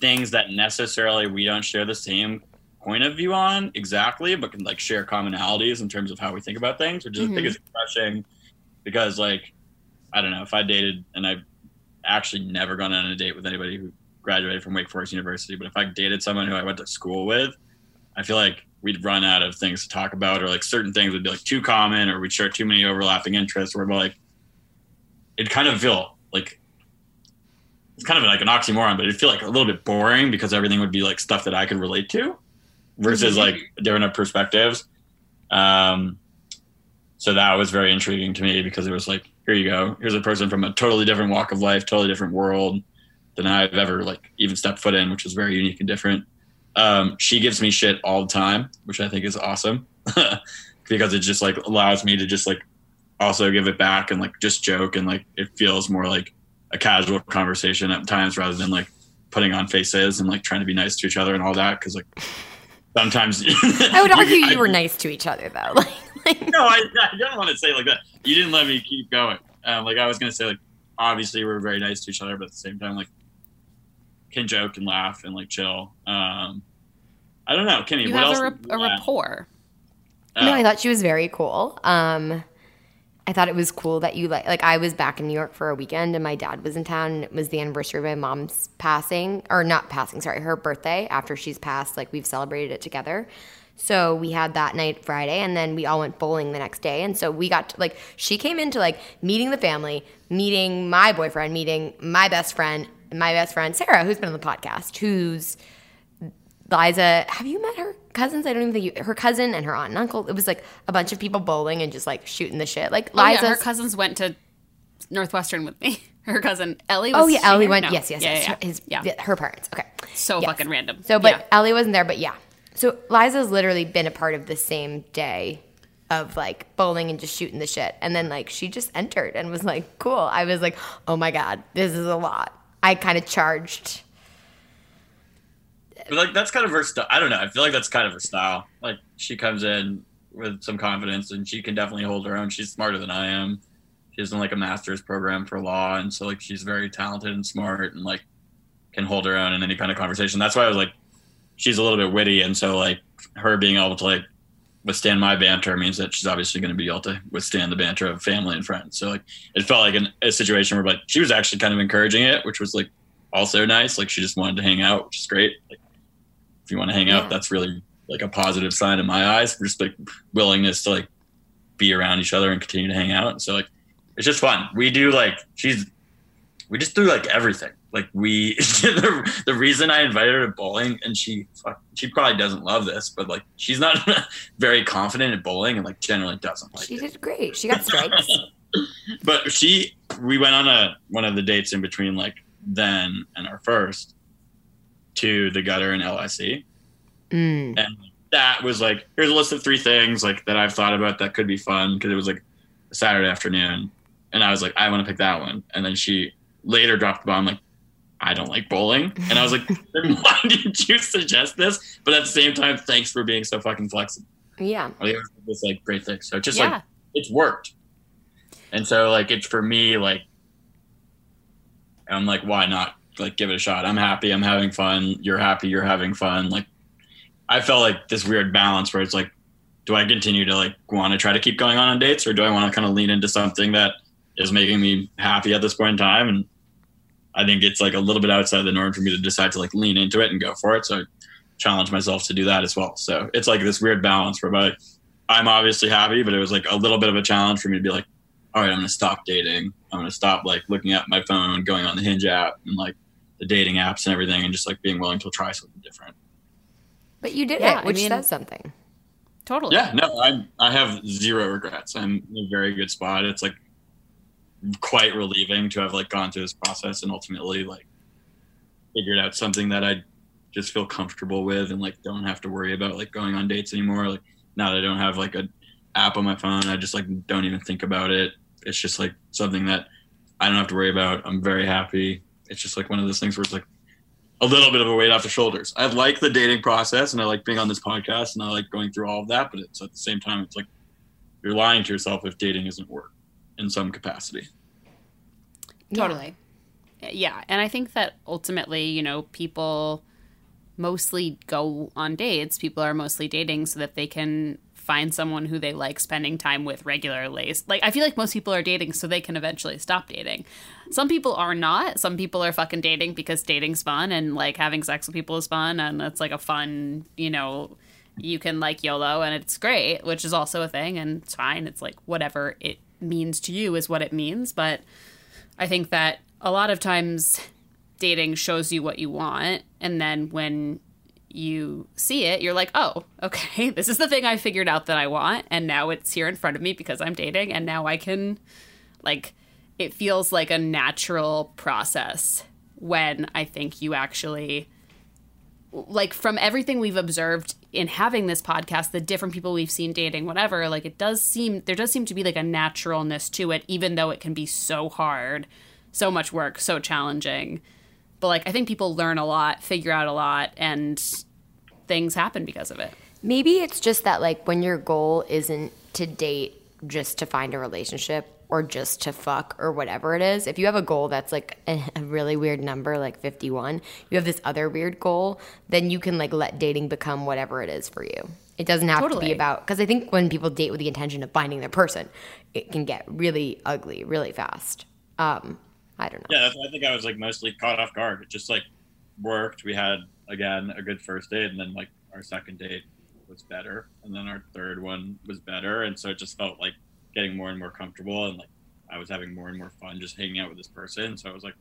things that necessarily we don't share the same point of view on exactly, but can like share commonalities in terms of how we think about things, which is, I think mm-hmm. is refreshing because like I don't know if I dated and I've actually never gone on a date with anybody who graduated from Wake Forest University, but if I dated someone who I went to school with, I feel like we'd run out of things to talk about, or like certain things would be like too common, or we'd share too many overlapping interests, Where like it'd kind of feel like it's kind of like an oxymoron, but it'd feel like a little bit boring because everything would be like stuff that I could relate to versus like different perspectives. Um, so that was very intriguing to me because it was like, here you go. Here's a person from a totally different walk of life, totally different world than I've ever like even stepped foot in, which was very unique and different. Um, she gives me shit all the time, which I think is awesome. Because it just like allows me to just like also give it back and like just joke and like it feels more like a casual conversation at times rather than like putting on faces and like trying to be nice to each other and all that. Because like sometimes I would argue you were nice to each other though. Like, like no I, I don't want to say like that. You didn't let me keep going. Um, like I was gonna say like obviously we're very nice to each other, but at the same time, like can joke and laugh and like chill. Um, I don't know, Kenny. You what have else? a, rap- a Yeah. rapport. No, Uh, I thought she was very cool. Um, I thought it was cool that you like like I was back in New York for a weekend and my dad was in town and it was the anniversary of my mom's passing or not passing, sorry, her birthday after she's passed. Like we've celebrated it together. So we had that night Friday and then we all went bowling the next day. And so we got to, like she came into like meeting the family, meeting my boyfriend, meeting my best friend, my best friend Sarah, who's been on the podcast, who's Liza, have you met her cousins? I don't even think you, her cousin and her aunt and uncle. It was like a bunch of people bowling and just like shooting the shit. Like Oh, Liza. yeah, her cousins went to Northwestern with me. Her cousin Ellie. Was oh yeah, Ellie went. No. yes, yes, yeah, yes. Yeah, His, yeah. her parents. Okay. So Yes. fucking random. So, but Yeah. Ellie wasn't there. But yeah. So Liza's literally been a part of the same day of like bowling and just shooting the shit. And then like she just entered and was like, cool. I was like, oh my god, this is a lot. I kind of charged. But like that's kind of her style. I don't know. I feel like that's kind of her style. Like she comes in with some confidence and she can definitely hold her own. She's smarter than I am. She's in like a master's program for law, and so like she's very talented and smart and like can hold her own in any kind of conversation. That's why I was like, she's a little bit witty, and so like her being able to like withstand my banter means that she's obviously going to be able to withstand the banter of family and friends. So like it felt like an, a situation where like she was actually kind of encouraging it, which was like also nice. Like she just wanted to hang out, which is great. Like if you want to hang out, that's really like a positive sign in my eyes. Just like willingness to like be around each other and continue to hang out. So like it's just fun. We do like she's we just do like everything. Like we the, the reason I invited her to bowling and she she probably doesn't love this, but like she's not very confident at bowling and like generally doesn't like She it. did great. She got strikes. But she we went on a one of the dates in between like then and our first to the gutter in LIC. Mm. And that was like, here's a list of three things like that I've thought about that could be fun because it was like a Saturday afternoon, and I was like, I want to pick that one. And then she later dropped the bomb like, I don't like bowling, and I was like, then why did you suggest this? But at the same time, thanks for being so fucking flexible. Yeah. Like, it was this like great thing. So it's just Yeah. like it's worked, and so like it's for me like I'm like, why not? Like, give it a shot. I'm happy. I'm having fun. You're happy. You're having fun. Like, I felt like this weird balance where it's like, do I continue to like want to try to keep going on on dates, or do I want to kind of lean into something that is making me happy at this point in time? And I think it's like a little bit outside the norm for me to decide to like lean into it and go for it. So I challenge myself to do that as well. So it's like this weird balance where like, I'm obviously happy, but it was like a little bit of a challenge for me to be like, all right, I'm going to stop dating. I'm going to stop like looking at my phone and going on the Hinge app and like the dating apps and everything, and just like being willing to try something different. But you did Yeah, it, I which mean- says something. Totally. Yeah, no, I'm I have zero regrets. I'm in a very good spot. It's like quite relieving to have like gone through this process and ultimately like figured out something that I just feel comfortable with and like don't have to worry about like going on dates anymore. Like now that I don't have like a app on my phone, I just like don't even think about it. It's just like something that I don't have to worry about. I'm very happy. It's just like one of those things where it's like a little bit of a weight off the shoulders. I like the dating process and I like being on this podcast and I like going through all of that, but it's at the same time, it's like you're lying to yourself if dating isn't work in some capacity. Totally. Yeah. And I think that ultimately, you know, people mostly go on dates. People are mostly dating so that they can find someone who they like spending time with regularly. Like, I feel like most people are dating so they can eventually stop dating. Some people are not. Some people are fucking dating because dating's fun and like having sex with people is fun and it's like a fun, you know, you can like YOLO and it's great, which is also a thing and it's fine. It's like whatever it means to you is what it means. But I think that a lot of times dating shows you what you want. And then when you see it, you're like, oh, okay, this is the thing I figured out that I want. And now it's here in front of me because I'm dating. And now I can, like, it feels like a natural process when I think you actually like from everything we've observed in having this podcast the different people we've seen dating whatever like it does seem there does seem to be like a naturalness to it even though it can be so hard so much work so challenging. But like i think people learn a lot figure out a lot and things happen because of it. Maybe it's just that like when your goal isn't to date just to find a relationship, or just to fuck or whatever it is. If you have a goal that's like a, a really weird number, like 51, you have this other weird goal, then you can like let dating become whatever it is for you. It doesn't have to be about, because I think when people date with the intention of finding their person, it can get really ugly really fast. Um, I don't know. Yeah, that's why I think I was like mostly caught off guard. It just like worked. We had again a good first date, and then like our second date was better, and then our third one was better, and so it just felt like getting more and more comfortable, and like I was having more and more fun just hanging out with this person. So I was like,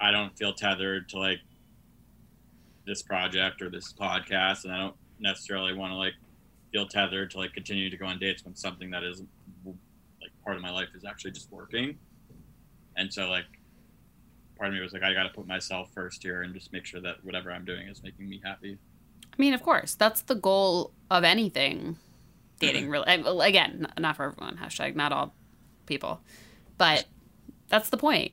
I don't feel tethered to like this project or this podcast, and I don't necessarily want to like feel tethered to like continue to go on dates when something that is like part of my life is actually just working. And so like part of me was like, I got to put myself first here and just make sure that whatever I'm doing is making me happy. I mean, of course, that's the goal of anything dating. Mm-hmm. Really, and, well, again, not for everyone. Hashtag not all people, but that's the point.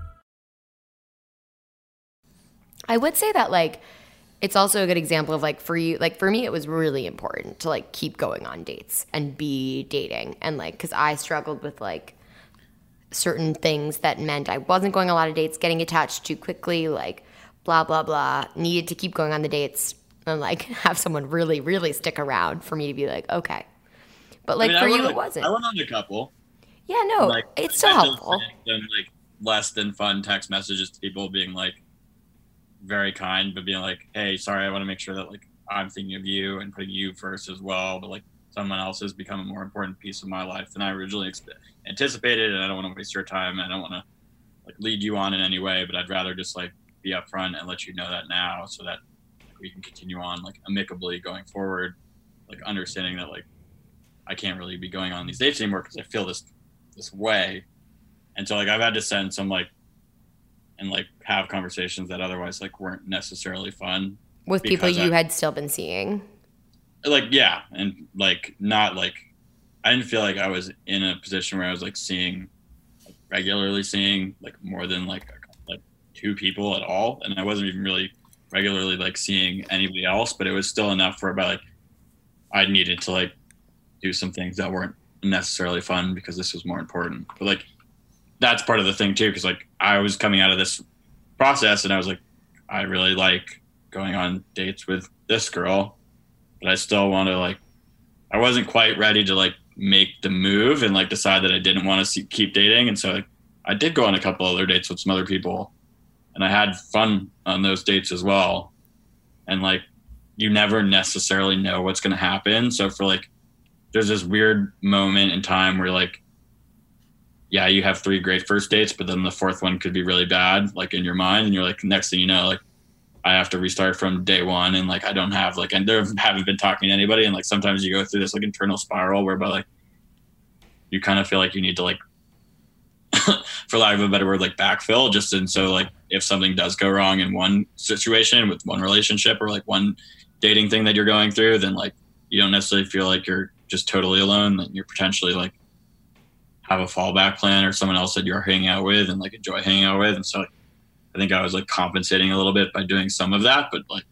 I would say that like it's also a good example of like for you like for me it was really important to like keep going on dates and be dating and like cuz I struggled with like certain things that meant I wasn't going a lot of dates, getting attached too quickly, like blah blah blah, needed to keep going on the dates and like have someone really really stick around for me to be like okay. But like I mean, for you it wasn't. I went on a couple. yeah, no. like it's just helpful. sent like less than fun text messages to people being like very kind, but being like, "Hey, sorry, I want to make sure that like I'm thinking of you and putting you first as well." But like someone else has become a more important piece of my life than I originally anticipated, and I don't want to waste your time. I don't want to like lead you on in any way, but I'd rather just like be upfront and let you know that now, so that we can continue on like amicably going forward, like understanding that like I can't really be going on these dates anymore because I feel this this way. And so like I've had to send some like and like have conversations that otherwise like weren't necessarily fun. With people you I- had still been seeing. Like yeah, and like not like I didn't feel like I was in a position where I was like seeing like, regularly seeing like more than like like two people at all, and I wasn't even really regularly like seeing anybody else, but it was still enough for about like I needed to like do some things that weren't necessarily fun because this was more important. But like that's part of the thing too, because like I was coming out of this process and I was like, I really like going on dates with this girl, but I still want to like, I wasn't quite ready to like make the move and like decide that I didn't want to keep dating. And so like, I did go on a couple other dates with some other people and I had fun on those dates as well. And like, you never necessarily know what's going to happen. So for like, there's this weird moment in time where like, yeah, you have three great first dates, but then the fourth one could be really bad, like in your mind, and you're like, next thing you know, like I have to restart from day one, and like I don't have like, and there haven't been talking to anybody, and like sometimes you go through this like internal spiral whereby like you kind of feel like you need to like, for lack of a better word, like backfill, just and so like if something does go wrong in one situation with one relationship or like one dating thing that you're going through, then like you don't necessarily feel like you're just totally alone, then you're potentially like have a fallback plan or someone else that you're hanging out with and like enjoy hanging out with. And so like, I think I was like compensating a little bit by doing some of that, but like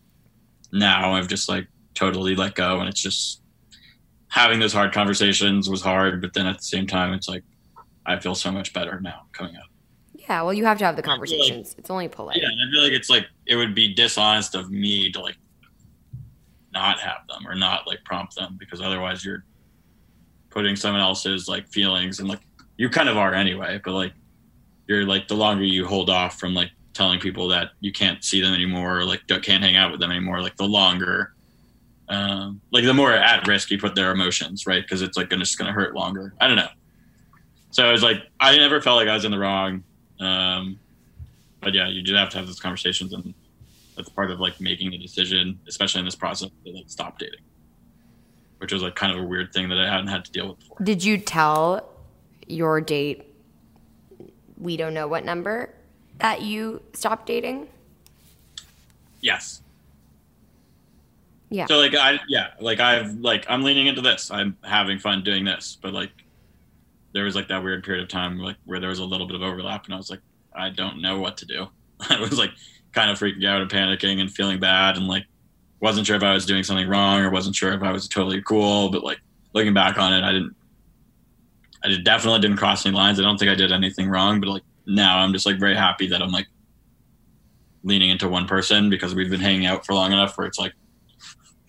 now I've just like totally let go and it's just having those hard conversations was hard, but then at the same time, it's like I feel so much better now coming up. Yeah, well, you have to have the feel like- conversations. it's only polite. Yeah, I feel like it's like it would be dishonest of me to like not have them or not like prompt them because otherwise you're putting someone else's like feelings and like you kind of are anyway, but like you're like the longer you hold off from like telling people that you can't see them anymore or like can't hang out with them anymore, like the longer um like the more at risk you put their emotions, right? Because it's like gonna, just gonna hurt longer. I don't know. So I was like, I never felt like I was in the wrong. Um, but yeah, you do have to have those conversations, and that's part of like making a decision, especially in this process, to like stop dating. which was like kind of a weird thing that I hadn't had to deal with before. Did you tell your date we don't know what number that you stopped dating? Yes. Yeah. So like I yeah, like I've like I'm leaning into this. I'm having fun doing this, but like there was like that weird period of time like where there was a little bit of overlap and I was like I don't know what to do. I was like kind of freaking out and panicking and feeling bad and like wasn't sure if I was doing something wrong or wasn't sure if I was totally cool, but like looking back on it, I didn't I definitely didn't cross any lines. I don't think I did anything wrong, but like now I'm just like very happy that I'm like leaning into one person because we've been hanging out for long enough where it's like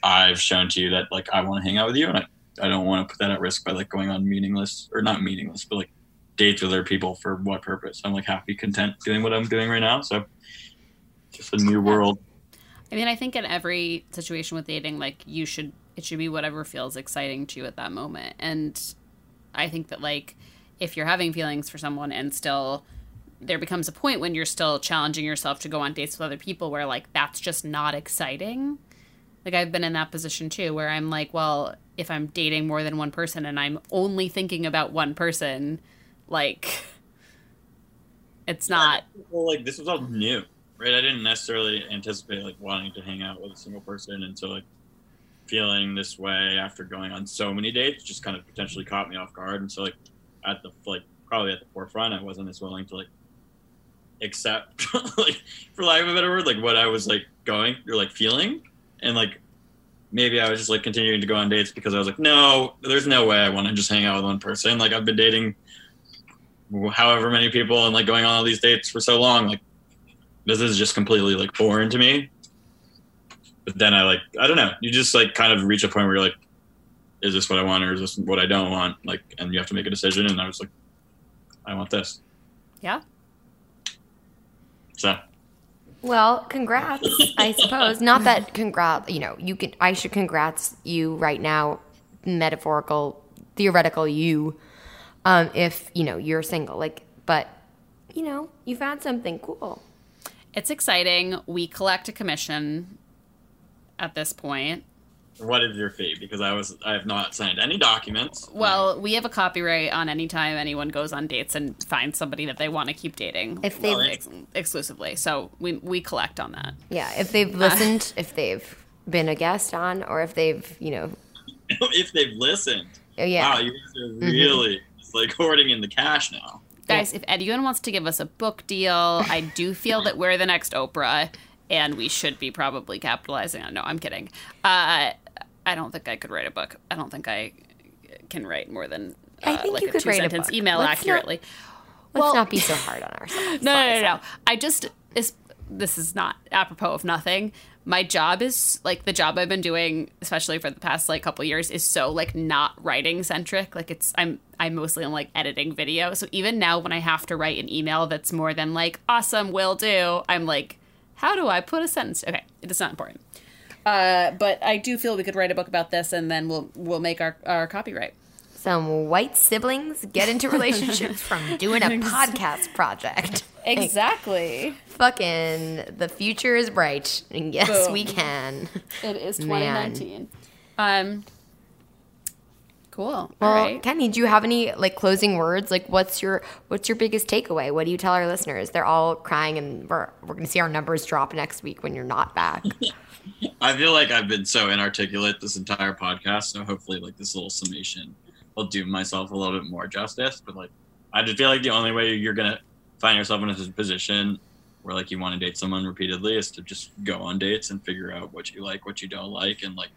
I've shown to you that like I want to hang out with you and I, I don't want to put that at risk by like going on meaningless or not meaningless, but like dates with other people for what purpose? I'm like happy, content doing what I'm doing right now. So just a new world. I mean, I think in every situation with dating, like you should, it should be whatever feels exciting to you at that moment. And I think that like if you're having feelings for someone and still there becomes a point when you're still challenging yourself to go on dates with other people where like that's just not exciting. Like I've been in that position too where I'm like, well, if I'm dating more than one person and I'm only thinking about one person, like it's not well like this was all new right i didn't necessarily anticipate like wanting to hang out with a single person and so like feeling this way after going on so many dates just kind of potentially caught me off guard. And so like at the like probably at the forefront i wasn't as willing to like accept like for lack of a better word like what i was like going or like feeling. And like maybe i was just like continuing to go on dates because i was like no there's no way i want to just hang out with one person. Like i've been dating however many people and like going on all these dates for so long. Like this is just completely like foreign to me but then i like i don't know you just like kind of reach a point where you're like is this what i want or is this what i don't want like and you have to make a decision and i was like i want this yeah. so Well, congrats, I suppose. Not that congrats, you know, you can I should congrats you right now, metaphorical, theoretical you um if, you know, you're single like but you know, you found something cool. It's exciting. We collect a commission at this point. what is your fee because i was i have not signed any documents Well, we have a copyright on any time anyone goes on dates and finds somebody that they want to keep dating. If they've- ex- exclusively, so we we collect on that. Yeah, if they've uh. listened, if they've been a guest on or if they've, you know, if they've listened oh, yeah. wow you guys are mm-hmm. really just like hoarding in the cash now Guys, if anyone wants to give us a book deal, I do feel that we're the next Oprah, and we should be probably capitalizing on. No, I'm kidding. Uh, I don't think I could write a book. I don't think I can write more than uh, I think like you a could two write a sentence book. email Let's not- accurately. Let's well- not be so hard on ourselves. No, no, no, no. I just this this is not apropos of nothing. My job is like the job I've been doing, especially for the past like couple years, is so like not writing centric. Like it's I'm I'm mostly on like editing video. So even now when I have to write an email that's more than like awesome, will do, I'm like, how do I put a sentence? Okay, it's not important. Uh, but I do feel we could write a book about this, and then we'll we'll make our our copyright. Some white siblings get into relationships from doing a podcast project. Exactly. Fucking the future is bright. And yes, Boom. we can. It is Man. 2019. Um. Cool. All Well, right. Kenny, do you have any like closing words? Like, what's your what's your biggest takeaway? What do you tell our listeners? They're all crying, and we're we're gonna see our numbers drop next week when you're not back. I feel like I've been so inarticulate this entire podcast, so hopefully, like this little summation will do myself a little bit more justice. But like, I just feel like the only way you're gonna find yourself in a position where like you want to date someone repeatedly is to just go on dates and figure out what you like, what you don't like, and like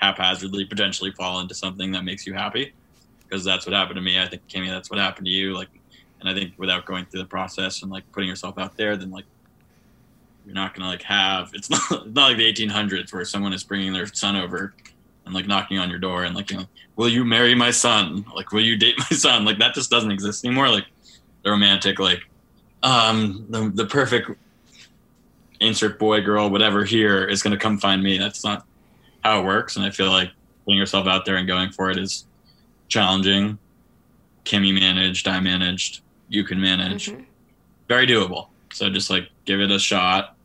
haphazardly potentially fall into something that makes you happy. Because that's what happened to me. I think Kimmy, that's what happened to you. Like, and I think without going through the process and like putting yourself out there, then like you're not gonna like have it's not it's not like the 1800s where someone is bringing their son over and like knocking on your door and like you know will you marry my son like will you date my son like that just doesn't exist anymore like the romantic like um the, the perfect insert boy girl whatever here is gonna come find me that's not how it works and i feel like putting yourself out there and going for it is challenging. Kimmy managed i managed you can manage. Mm-hmm. Very doable. So just like give it a shot.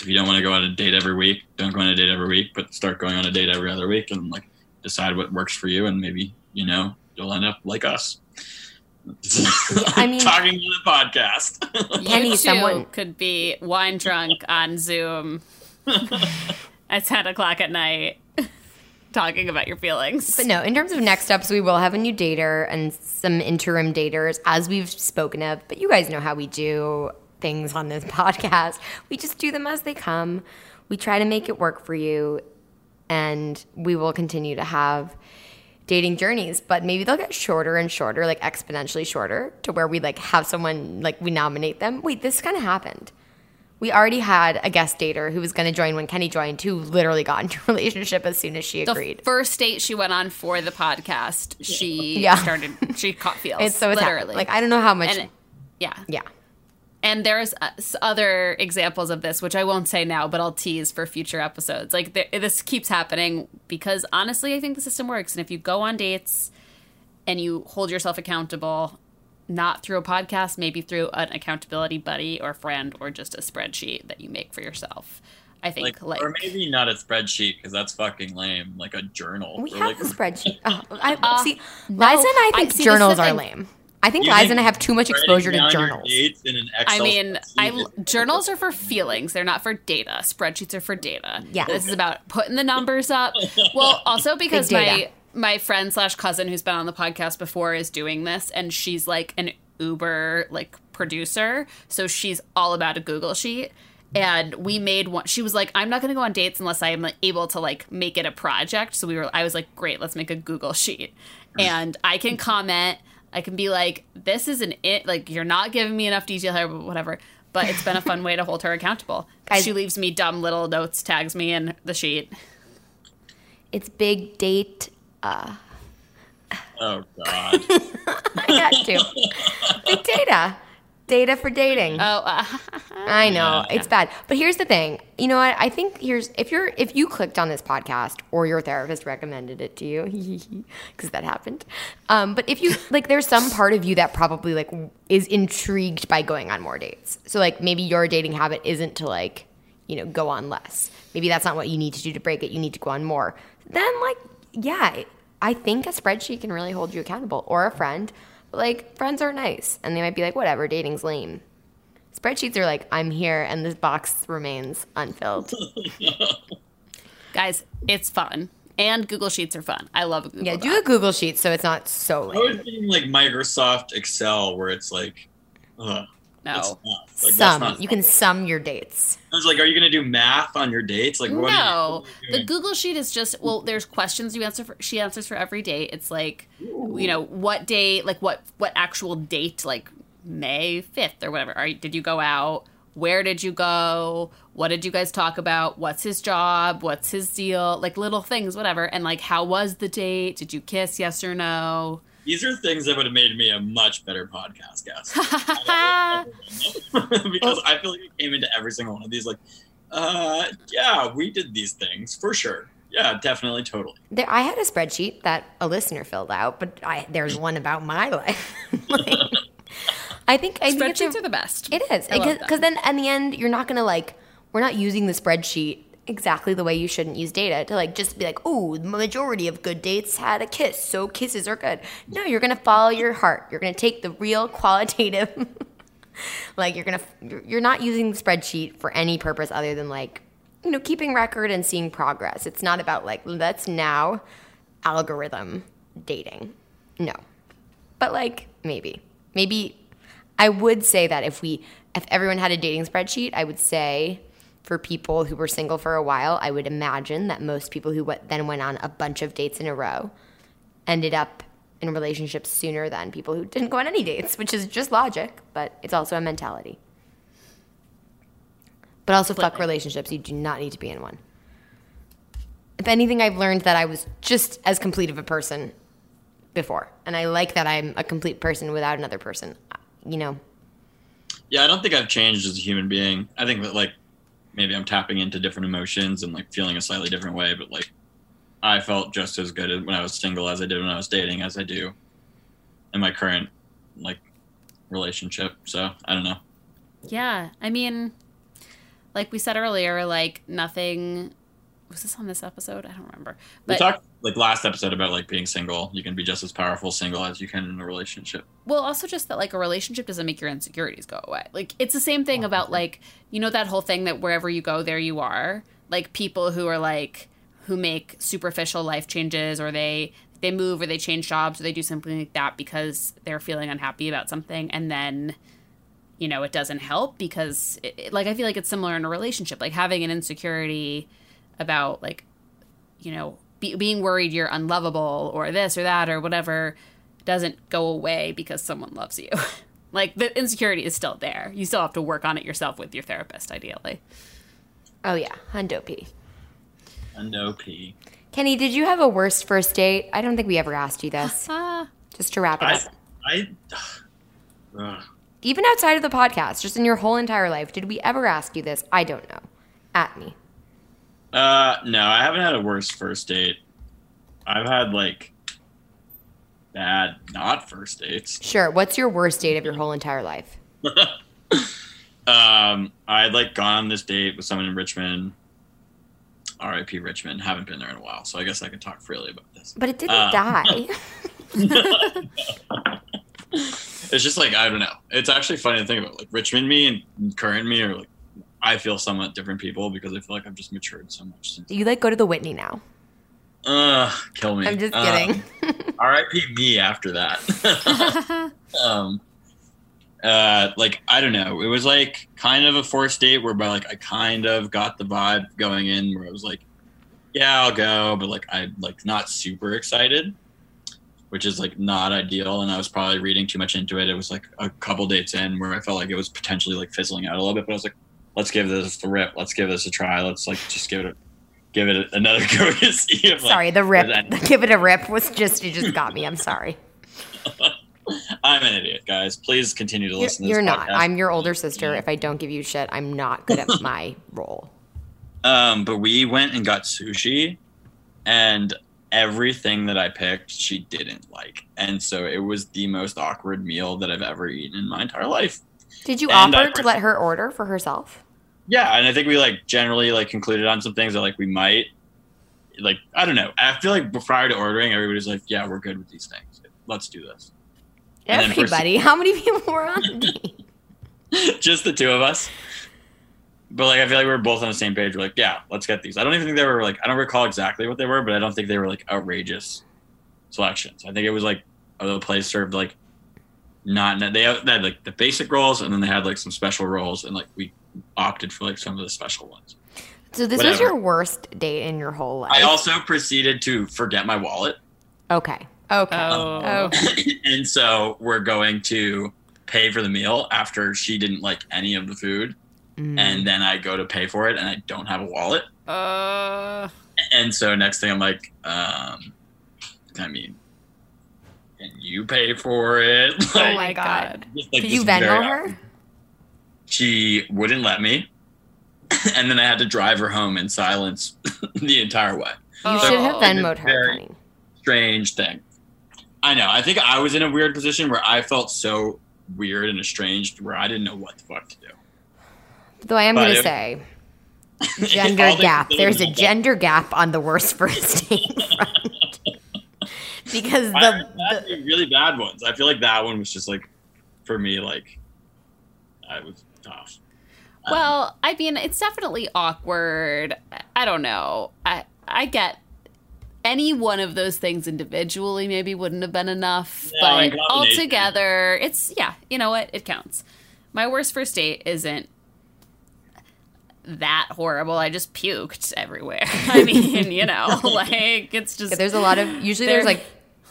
If you don't want to go on a date every week, don't go on a date every week, but start going on a date every other week and like decide what works for you, and maybe you know you'll end up like us. I mean- talking to the podcast. Kenny, you too someone- could be wine drunk on Zoom at 10 o'clock at night talking about your feelings. But no, in terms of next steps, we will have a new dater and some interim daters, as we've spoken of. But you guys know how we do things on this podcast. We just do them as they come. We try to make it work for you, and we will continue to have dating journeys but maybe they'll get shorter and shorter like exponentially shorter to where we like have someone like we nominate them wait this kind of happened we already had a guest dater who was going to join when kenny joined who literally got into a relationship as soon as she the agreed first date she went on for the podcast, she Yeah. started, she caught feels. It's so it's literally. happened. like I don't know how much. yeah. yeah, And there's uh, other examples of this, which I won't say now, but I'll tease for future episodes. Like th- this keeps happening because honestly, I think the system works. And if you go on dates and you hold yourself accountable, not through a podcast, maybe through an accountability buddy or friend or just a spreadsheet that you make for yourself. I think like, like, or maybe not a spreadsheet because that's fucking lame. Like a journal. we or have like, the spreadsheet. Oh, I Uh, see. Liza and I I think see, journals are lame. I think You Liza think and I have too much exposure to journals. in an I mean, I spreadsheet journals are for feelings. They're not for data. Spreadsheets are for data. Yeah. this is about putting the numbers up. Well, also because Big my data. My friend slash cousin who's been on the podcast before is doing this, and she's like an Uber like producer, so she's all about a Google sheet. And we made one. She was like, "I'm not going to go on dates unless I am able to like make it a project." So we were. I was like, "Great, let's make a Google sheet." Mm. And I can comment. I can be like, "This is an it. Like you're not giving me enough detail here, but whatever." But it's been a fun way to hold her accountable. She leaves me dumb little notes, tags me in the sheet. It's big date. Oh god. I got to. big data. Data for dating. Oh, uh, I know Yeah. it's bad, but here's the thing. You know what? I think here's if you're if you clicked on this podcast or your therapist recommended it to you, because that happened. Um, but if you like, there's some part of you that probably like is intrigued by going on more dates. So like maybe your dating habit isn't to like you know go on less. Maybe that's not what you need to do to break it. You need to go on more. Then like yeah, I think a spreadsheet can really hold you accountable or a friend. But like friends are nice and they might be like whatever, dating's lame. Spreadsheets are like, I'm here and this box remains unfilled. guys, it's fun. And Google Sheets are fun. I love a Google. yeah, do a Google Sheet so it's not so Lame. I was lame. like Microsoft Excel where it's like, ugh, that's No. like, Sum. You can sum your dates. I was like, are you gonna do math on your dates? Like, what no, Are you, the? Google Sheet is just well. There's questions you answer. For, she answers for every date. It's like, you know, what day, like what what actual date, like May fifth or whatever. Are you, did you go out? Where did you go? What did you guys talk about? What's his job? What's his deal? Like little things, whatever. And like, how was the date? Did you kiss? Yes or no? These are things that would have made me a much better podcast guest. because I feel like I came into every single one of these like, uh, yeah, we did these things for sure. Yeah, definitely, totally. There, I had a spreadsheet that a listener filled out, but I, there's one about my life. Like, I think I think it's a- Spreadsheets are the best. It is I love them. because then in the end you're not gonna like we're not using the spreadsheet exactly the way you shouldn't use data to like just be like oh the majority of good dates had a kiss so kisses are good. No, you're gonna follow your heart. You're gonna take the real qualitative. like you're gonna you're not using the spreadsheet for any purpose other than like you know keeping record and seeing progress. It's not about like let's now algorithm dating. No. But like maybe. Maybe I would say that if we if everyone had a dating spreadsheet, I would say for people who were single for a while, I would imagine that most people who went, then went on a bunch of dates in a row ended up in relationships sooner than people who didn't go on any dates, which is just logic, but it's also a mentality. But also fuck relationships, you do not need to be in one. If anything, I've learned that I was just as complete of a person before. And I like that I'm a complete person without another person. You know, Yeah, I don't think I've changed as a human being. I think that like maybe I'm tapping into different emotions and like feeling a slightly different way, but like I felt just as good when I was single as I did when I was dating as I do in my current like relationship. So I don't know. Yeah, I mean, like we said earlier, like nothing was this on this episode? I don't remember. We talked like last episode about like being single. You can be just as powerful single as you can in a relationship. well, also just that like a relationship doesn't make your insecurities go away. Like it's the same thing oh, about like you know that whole thing that wherever you go, there you are. Like people who are like who make superficial life changes or they they move or they change jobs or they do something like that because they're feeling unhappy about something and then you know it doesn't help because it, it- like i feel like it's similar in a relationship like having an insecurity about like you know be, being worried you're unlovable or this or that or whatever doesn't go away because someone loves you like the insecurity is still there you still have to work on it yourself with your therapist ideally Oh yeah, Hundo P. And no P. Kenny, did you have a worst first date? I don't think we ever asked you this. ah Just to wrap it I, up. I, Ugh. Even outside of the podcast, just in your whole entire life, did we ever ask you this? I don't know. At me. Uh, no, I haven't had a worse first date. I've had like bad not first dates. Sure. What's your worst date of your whole entire life? Um, I'd like gone on this date with someone in Richmond. R.I.P. Richmond. Haven't been there in a while, so I guess I can talk freely about this. But it didn't Uh. die. It's just like I don't know. It's actually funny to think about. Like Richmond me and current me are like I feel somewhat different people because I feel like I've just matured so much since. you like go to the Whitney now. Uh, kill me. I'm just Uh, kidding. R.I.P. me after that. um, uh, like I don't know. It was like kind of a forced date whereby like I kind of got the vibe going in where I was like, yeah, I'll go, but like I like not super excited, which is like not ideal. And I was probably reading too much into it. It was like a couple dates in where I felt like it was potentially like fizzling out a little bit, but I was like, let's give this a rip. Let's give this a try. Let's like just give it a give it another go like, sorry, the rip. Give it a rip was just, you just got me. I'm sorry. I'm an idiot, guys. Please continue to You're, listen. to you're this not. I'm your older sister. If I don't give you shit, I'm not good at my role. Um, but we went and got sushi, and everything that I picked, she didn't like, and so it was the most awkward meal that I've ever eaten in my entire life. Did you And I offer to let her order for herself? Yeah, and I think we like generally like concluded on some things that like we might, like I don't know. I feel like prior to ordering, everybody's like, "Yeah, we're good with these things. Let's do this." Everybody. How many people were on just the two of us. But like I feel like we were both on the same page. We're like, yeah, let's get these. I don't even think they were like I don't recall exactly what they were, but I don't think they were like outrageous selections. I think it was like the place served like not they had, they had like the basic rolls and then they had like some special rolls and like we opted for like some of the special ones. So this was your worst date in your whole life. I also proceeded to forget my wallet. okay. Okay. Oh. and so we're going to pay for the meal after she didn't like any of the food. Mm. And then I go to pay for it and I don't have a wallet. uh And so next thing I'm like, um, I mean, can you pay for it? oh my god just, like, Did you this very- Venmo her? She wouldn't let me. and then I had to drive her home in silence the entire way. You So should have Venmoed her, very- Strange thing. I know. I think I was in a weird position where I felt so weird and estranged where I didn't know what the fuck to do. Though I am going to say, gender gap. There's a gender gap on the worst first date front. because the, had the really bad ones. I feel like that one was just like, for me, like, I was tough. Well, I mean, it's definitely awkward. I don't know. I I get any one of those things individually maybe wouldn't have been enough, No, but combination. altogether, it's yeah. You know what? It counts. My worst first date isn't that horrible. I just puked everywhere. I mean, you know, like it's just there's a lot of usually there's like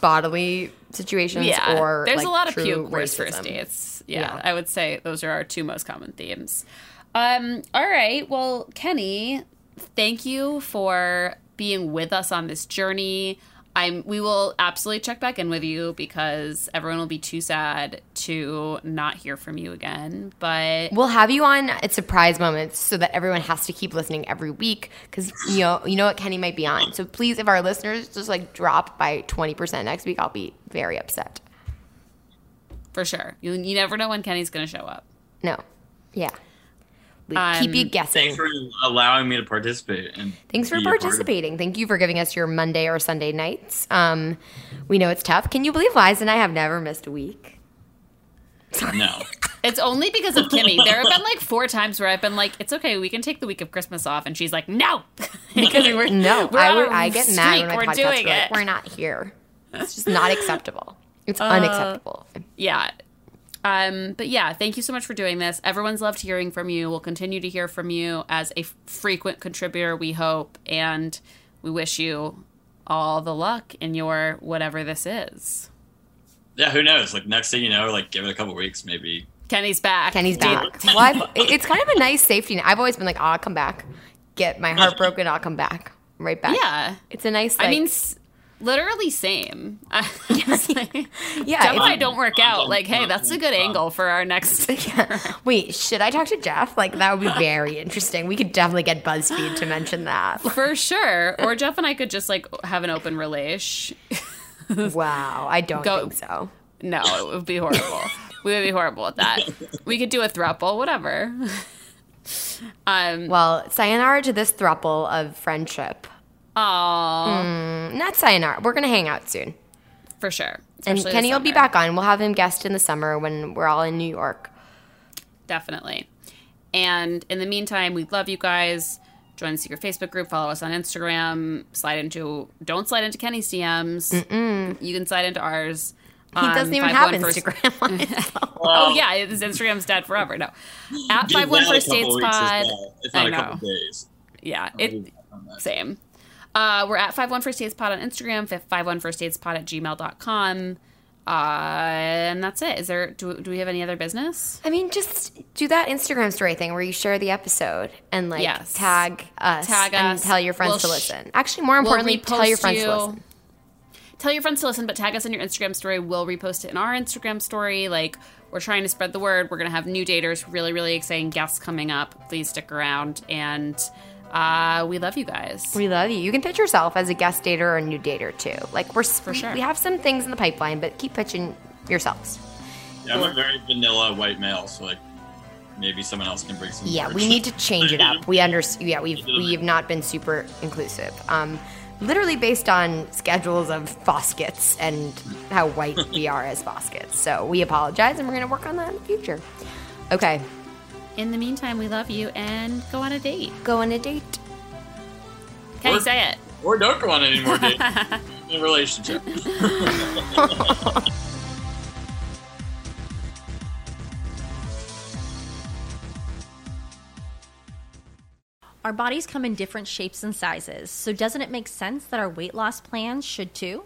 bodily situations yeah. or there's like, a lot of puke worst first dates. Yeah, Yeah. I would say those are our two most common themes. Um, all right, well, Kenny, thank you for being with us on this journey. I'm. We will absolutely check back in with you because everyone will be too sad to not hear from you again. But We'll have you on at surprise moments so that everyone has to keep listening every week because you know you know what Kenny might be on. So please, if our listeners just like drop by twenty percent next week, I'll be very upset. for sure, you you never know when Kenny's going to show up. No, yeah, We Um, keep you guessing. Thanks for allowing me to participate. And Thanks for be a part of it. participating. Thank you for giving us your Monday or Sunday nights. Um, we know it's tough. Can you believe Liza and I have never missed a week? No. It's only because of Kimmy. There have been like four times where I've been like, "It's okay, we can take the week of Christmas off," and she's like, "No," because we're No, we're I, on would, a I get mad when my we're podcast doing are like, it. we're not here. It's just not acceptable. It's unacceptable. yeah. Um, but yeah, thank you so much for doing this. Everyone's loved hearing from you. We'll continue to hear from you as a f- frequent contributor, we hope, and we wish you all the luck in your whatever this is. Yeah, who knows? Like next thing you know, like give it a couple weeks, maybe. Kenny's back. Kenny's back. Well, I've, it's kind of a nice safety net. I've always been like, oh, I'll come back. Get my heart broken, I'll come back. Right back. Yeah. It's a nice, like, I mean, s- literally same. It's like, yeah. I don't work out. Like, hey, that's a good angle for our next. Wait, should I talk to Jeff? Like, that would be very interesting. We could definitely get BuzzFeed to mention that. For sure. Or Jeff and I could just like have an open relation. Wow, I don't Go- think so. No, it would be horrible. we would be horrible at that. We could do a throuple, whatever. Um, Well, sayonara to this thruple of friendship. Aw, mm, Not sayonara. We're going to hang out soon. for sure. And Kenny will be back on. We'll have him guest in the summer when we're all in New York. Definitely. And in the meantime, we love you guys. Join the secret Facebook group. Follow us on Instagram. Slide into don't slide into Kenny's DMs. You can slide into ours. He doesn't even have Instagram on his phone. Oh yeah, his Instagram's dead forever. No, at Give five one that a dates pod. well, If not a know. couple days. Yeah, I'll it leave that on that. same. Uh, we're at five one first dates pod on Instagram. Five one first dates pod at gmail.com. Uh, and that's it. Is there? Do, do we have any other business? I mean, just do that Instagram story thing where you share the episode and like Yes. tag us Tag and us. tell your friends We'll to listen. Actually, more importantly, tell your friends you- to listen. Tell your friends to listen, but tag us in your Instagram story. We'll repost it in our Instagram story. Like we're trying to spread the word. We're gonna have new daters, really, really exciting guests coming up. Please stick around, and uh, we love you guys. We love you. You can pitch yourself as a guest dater or a new dater too. Like we're for sure. We have some things in the pipeline, but keep pitching yourselves. Yeah, I'm a very vanilla white male, so like maybe someone else can bring some. Yeah, more- we need to change it up. We understand. Yeah, we've we've not been super inclusive. Um, literally based on schedules of Foskets and how white we are as Foskets. So we apologize, and we're going to work on that in the future. Okay, In the meantime, we love you, and go on a date. go on a date. Can you say it? Or don't go on any more dates in a relationship. Our bodies come in different shapes and sizes, so doesn't it make sense that our weight loss plans should too?